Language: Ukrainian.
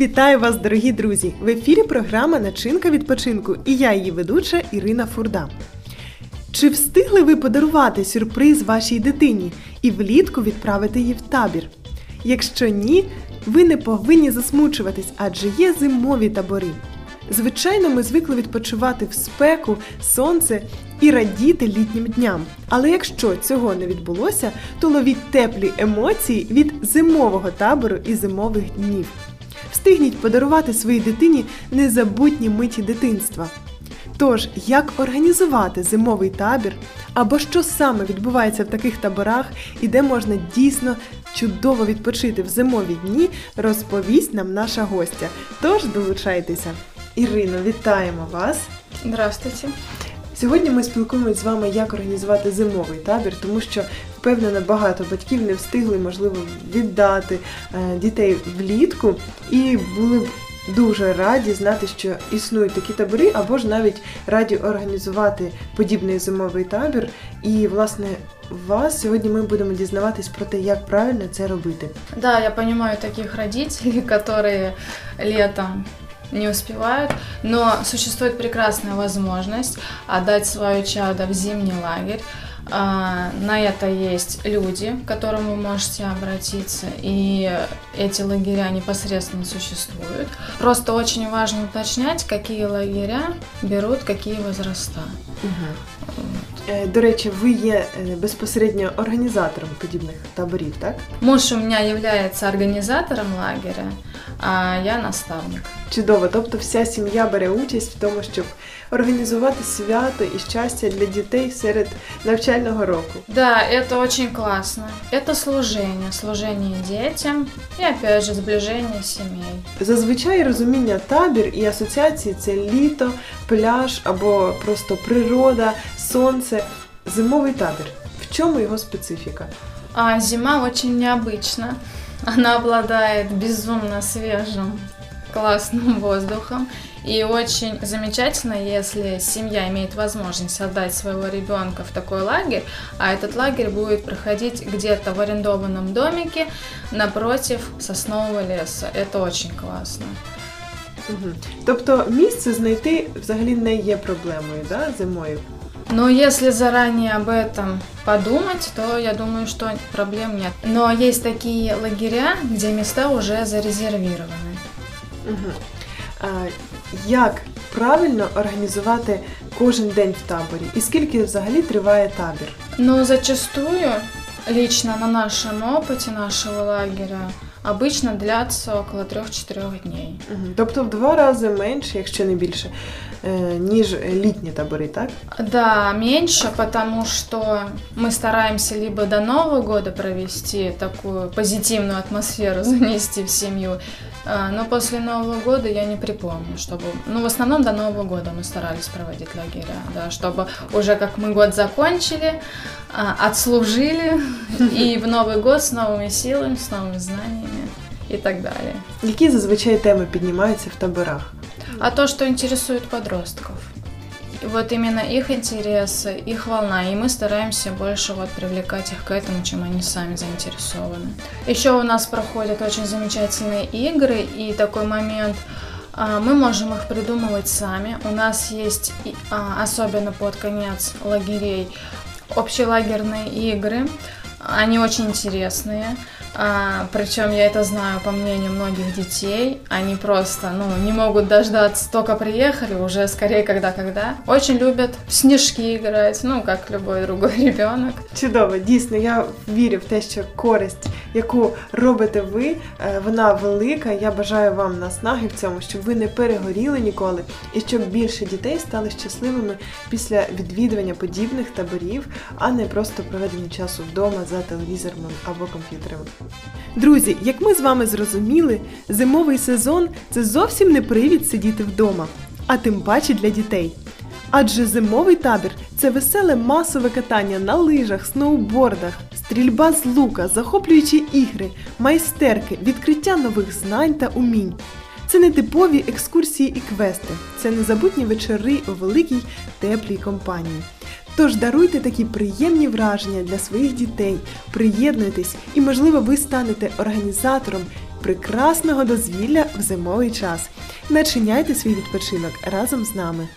Вітаю вас, дорогі друзі! В ефірі програма Начинка відпочинку і я її ведуча Ірина Фурда. Чи встигли ви подарувати сюрприз вашій дитині і влітку відправити її в табір? Якщо ні, ви не повинні засмучуватись, адже є зимові табори. Звичайно, ми звикли відпочивати в спеку, сонце і радіти літнім дням. Але якщо цього не відбулося, то ловіть теплі емоції від зимового табору і зимових днів. Встигніть подарувати своїй дитині незабутні миті дитинства. Тож, як організувати зимовий табір, або що саме відбувається в таких таборах і де можна дійсно чудово відпочити в зимові дні, розповість нам наша гостя. Тож долучайтеся. Ірино, вітаємо вас! Здравствуйте. Сьогодні ми спілкуємось з вами, як організувати зимовий табір, тому що впевнена, багато батьків не встигли, можливо, віддати е, дітей влітку і були б дуже раді знати, що існують такі табори, або ж навіть раді організувати подібний зимовий табір. І, власне, вас сьогодні ми будемо дізнаватись про те, як правильно це робити. Да, я понимаю таких родителей, которые летом не успевают, но существует прекрасная возможность отдать свое чадо в зимний лагерь. А, На это есть люди, к которым вы можете обратиться, и эти лагеря непосредственно существуют. Просто очень важно уточнять, какие лагеря берут какие возраста. Е, До речі, ви є е, безпосередньо організатором подібних таборів, так? Муж у меня является организатором лагеря, а я наставник. Чудово, тобто вся сім'я бере участь в тому, щоб організувати свято і щастя для дітей серед навчального року. Да, это очень классно. Это служение, служение детям и опять же сближение семей. Зазвичай розуміння табір і асоціації це літо, пляж або просто природа, сонце, зимовий табір. В чому його специфіка? А зима очень необычна. Она обладает безумно свежим, классным воздухом. И очень замечательно, если семья имеет возможность отдать своего ребенка в такой лагерь, а этот лагерь будет проходить где-то в арендованном домике напротив соснового леса. Это очень классно. Угу. Тобто місце знайти взагалі не є проблемою да, зимою. Но если заранее об этом подумать, то я думаю, что проблем нет. Но есть такие лагеря, где места уже зарезервированы. Угу. А, як правильно організувати кожен день в таборі? І скільки взагалі триває табір? Но зачастую, лично на нашем опыте нашего лагеря, обычно длятся около 3-4 дней. Угу. Тобто в два рази менше, якщо не більше, е, ніж літні табори, так? Да, меньше, потому что мы стараемся либо до Нового года провести такую позитивную атмосферу, занести в семью, но после Нового года я не припомню, чтобы... Ну, в основном до Нового года мы старались проводить лагеря, да, чтобы уже как мы год закончили, а, отслужили, и в Новый год с новыми силами, с новыми знаниями и так далее. Які зазвичай теми піднімаються в таборах? А то, что интересует подростков. Вот именно их интересы, их волна, и мы стараемся больше вот привлекать их к этому, чем они сами заинтересованы. Еще у нас проходят очень замечательные игры, и такой момент, а, мы можем их придумывать сами. У нас есть, а, особенно под конец лагерей, общелагерные игры. Они очень интересные. А, причем я это знаю по мнению многих детей. Они просто, ну, не могут дождаться, только приехали, уже скорее когда-когда. Очень любят в снежки играть, ну, как любой другой ребенок. Чудово, дійсно, я вірю в те, що користь, яку робите ви, е, вона велика. Я бажаю вам наснаги в цьому, щоб ви не перегоріли ніколи, і щоб більше дітей стали щасливими після відвідування подібних таборів, а не просто проведення часу вдома за телевізором або комп'ютером. Друзі, як ми з вами зрозуміли, зимовий сезон це зовсім не привід сидіти вдома, а тим паче для дітей. Адже зимовий табір це веселе масове катання на лижах, сноубордах, стрільба з лука, захоплюючі ігри, майстерки, відкриття нових знань та умінь. Це не типові екскурсії і квести, це незабутні вечори у великій теплій компанії. Тож даруйте такі приємні враження для своїх дітей, приєднуйтесь і, можливо, ви станете організатором прекрасного дозвілля в зимовий час. Начиняйте свій відпочинок разом з нами.